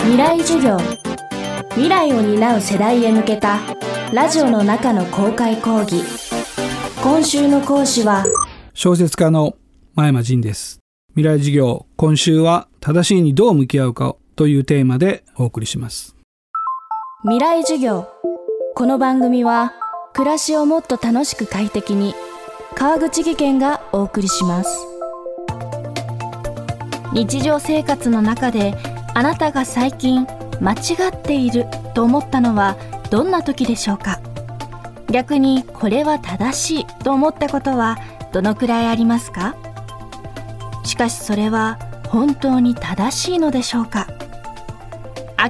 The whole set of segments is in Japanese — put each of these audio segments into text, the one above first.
未来授業。未来を担う世代へ向けたラジオの中の公開講義。今週の講師は小説家の前山仁です。未来授業今週は正しいにどう向き合うかというテーマでお送りします。未来授業。この番組は暮らしをもっと楽しく快適に川口義賢がお送りします。日常生活の中であなたが最近間違っていると思ったのはどんな時でしょうか？逆にこれは正しいと思ったことはどのくらいありますか？しかしそれは本当に正しいのでしょうか？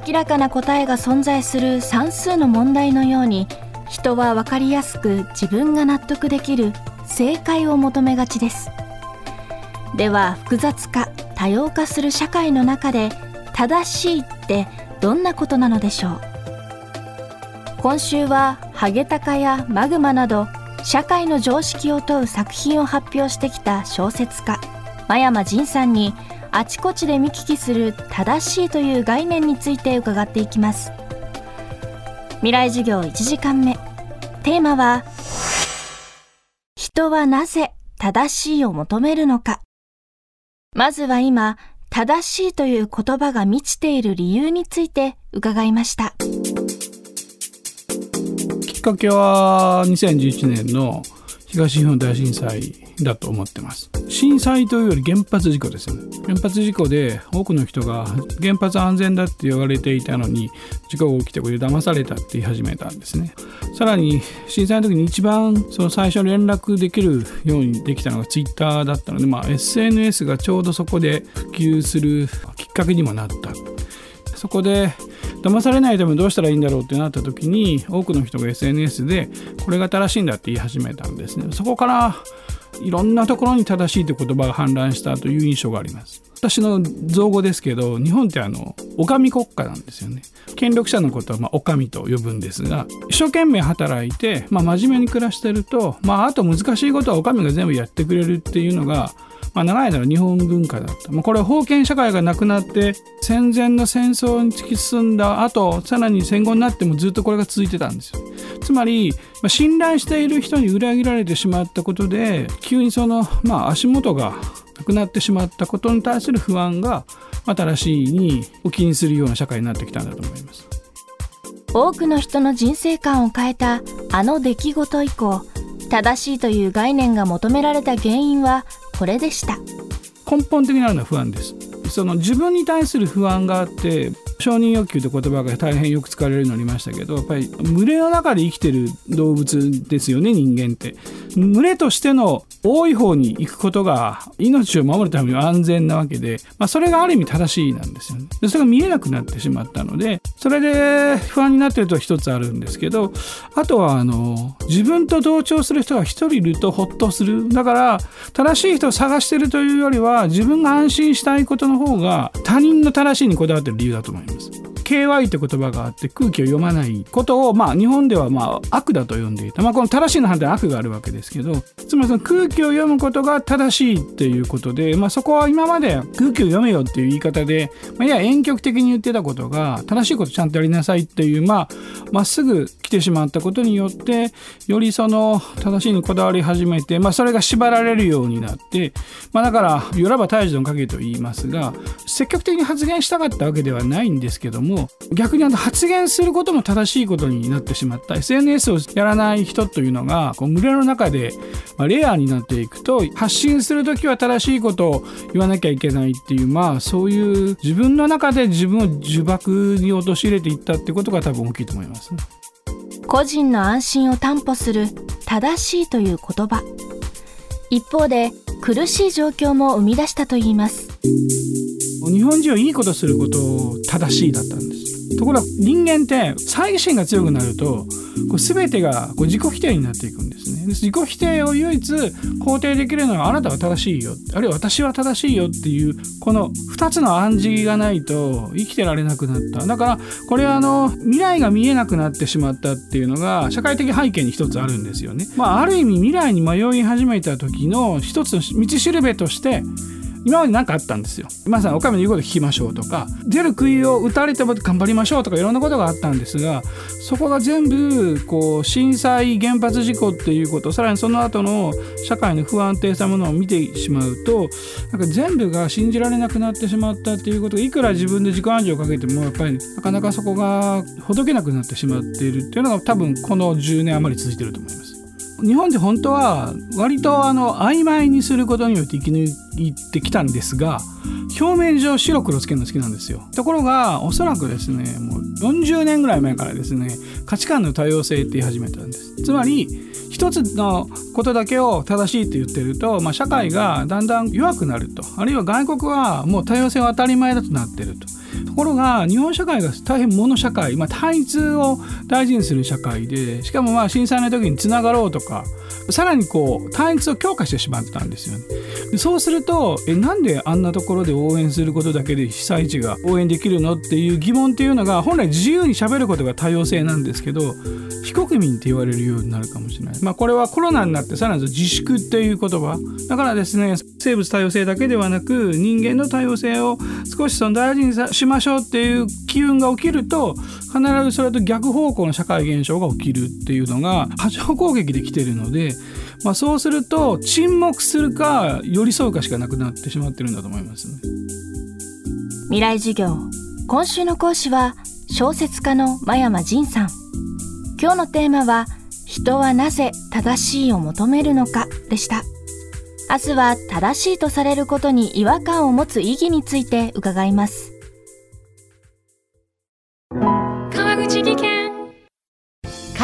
明らかな答えが存在する算数の問題のように人は分かりやすく自分が納得できる正解を求めがちです。では複雑化多様化する社会の中で正しいってどんなことなのでしょう？今週はハゲタカやマグマなど社会の常識を問う作品を発表してきた小説家真山仁さんにあちこちで見聞きする正しいという概念について伺っていきます。未来授業1時間目。テーマは人はなぜ正しいを求めるのか。まずは今正しいという言葉が満ちている理由について伺いました。きっかけは2011年の東日本大震災だと思ってます。震災というより原発事故ですよね。原発事故で多くの人が原発安全だって言われていたのに事故が起きてこれ騙されたって言い始めたんですね。さらに震災の時に一番その最初連絡できるようにできたのがツイッターだったので、まあ、SNS がちょうどそこで普及するきっかけにもなった。そこで騙されないためにどうしたらいいんだろうってなった時に多くの人が SNS でこれが正しいんだって言い始めたんですね。そこからいろんなところに正しいという言葉が氾濫したという印象があります。私の造語ですけど日本ってあの狼国家なんですよね。権力者のことはまあ狼と呼ぶんですが一生懸命働いて、まあ、真面目に暮らしてると、まあ、あと難しいことは狼が全部やってくれるっていうのがまあ、長い間の日本文化だった、まあ、これは封建社会がなくなって戦前の戦争に突き進んだ後さらに戦後になってもずっとこれが続いてたんですよ。つまり、まあ、信頼している人に裏切られてしまったことで急にその、まあ、足元がなくなってしまったことに対する不安が新しいにお気にするような社会になってきたんだと思います。多くの人の人生観を変えたあの出来事以降正しいという概念が求められた原因はこれでした。根本的なのは不安です。その自分に対する不安があって承認欲求って言葉が大変よく使われるようになりましたけどやっぱり群れの中で生きてる動物ですよね人間って。群れとしての多い方に行くことが命を守るために安全なわけで、まあ、それがある意味正しいなんですよね。でそれが見えなくなってしまったのでそれで不安になってると一つあるんですけどあとはあの自分と同調する人が一人いるとホッとする。だから正しい人を探してるというよりは自分が安心したいことの方が他人の正しいにこだわってる理由だと思います。KY って言葉があって空気を読まないことを、まあ、日本ではまあ悪だと呼んでいた、まあ、この正しいの判断悪があるわけですけどつまりその空気を読むことが正しいっていうことで、まあ、そこは今まで空気を読めよっていう言い方で、まあ、やや遠曲的に言ってたことが正しいことちゃんとやりなさいっていうまあまっすぐ来てしまったことによってよりその正しいにこだわり始めて、まあ、それが縛られるようになって、まあ、だから「よらば大事の影」と言いますが積極的に発言したかったわけではないんですけども逆にあの発言することも正しいことになってしまった。SNS をやらない人というのがこう群れの中でレアになっていくと発信する時は正しいことを言わなきゃいけないっていうまあそういう自分の中で自分を呪縛に陥れていったってことが多分大きいと思います、ね、個人の安心を担保する正しいという言葉。一方で苦しい状況も生み出したといいます。日本人はいいことすることを正しいだったんです。ところが人間って猜疑心が強くなるとこう全てがこう自己否定になっていくんですね。自己否定を唯一肯定できるのはあなたは正しいよあるいは私は正しいよっていうこの2つの暗示がないと生きてられなくなった。だからこれはあの未来が見えなくなってしまったっていうのが社会的背景に一つあるんですよね。まあある意味未来に迷い始めた時の一つの道しるべとして今まで何かあったんですよ今さんお上の言うこと聞きましょうとか出る杭を打たれても頑張りましょうとかいろんなことがあったんですがそこが全部こう震災原発事故っていうことさらにその後の社会の不安定さものを見てしまうとなんか全部が信じられなくなってしまったっていうことがいくら自分で自己暗示をかけてもやっぱりなかなかそこがほどけなくなってしまっているっていうのが多分この10年余り続いてると思います。日本で本当は割とあの曖昧にすることによって生き抜いてきたんですが表面上白黒つけるの好きなんですよ。ところがおそらくですねもう40年ぐらい前からですね価値観の多様性って言い始めたんです。つまり一つのことだけを正しいって言ってると、まあ、社会がだんだん弱くなると。あるいは外国はもう多様性は当たり前だとなってると。ところが日本社会が大変物社会、まあ、単一を大事にする社会でしかもまあ震災の時につながろうとかさらにこう単一を強化してしまったんですよね。でそうするとえなんであんなところで応援することだけで被災地が応援できるのっていう疑問っていうのが本来自由にしゃべることが多様性なんですけど非国民って言われるようになるかもしれない。まあ、これはコロナになってさらに自粛っていう言葉だからですね生物多様性だけではなく人間の多様性を少しその大事にしましょうっていう機運が起きると必ずそれと逆方向の社会現象が起きるっていうのが波状攻撃できてるので、まあ、そうすると沈黙するか寄り添うかしかなくなってしまってるんだと思いますね。未来授業。今週の講師は小説家の真山仁さん。今日のテーマは人はなぜ正しいを求めるのかでした。明日は正しいとされることに違和感を持つ意義について伺います。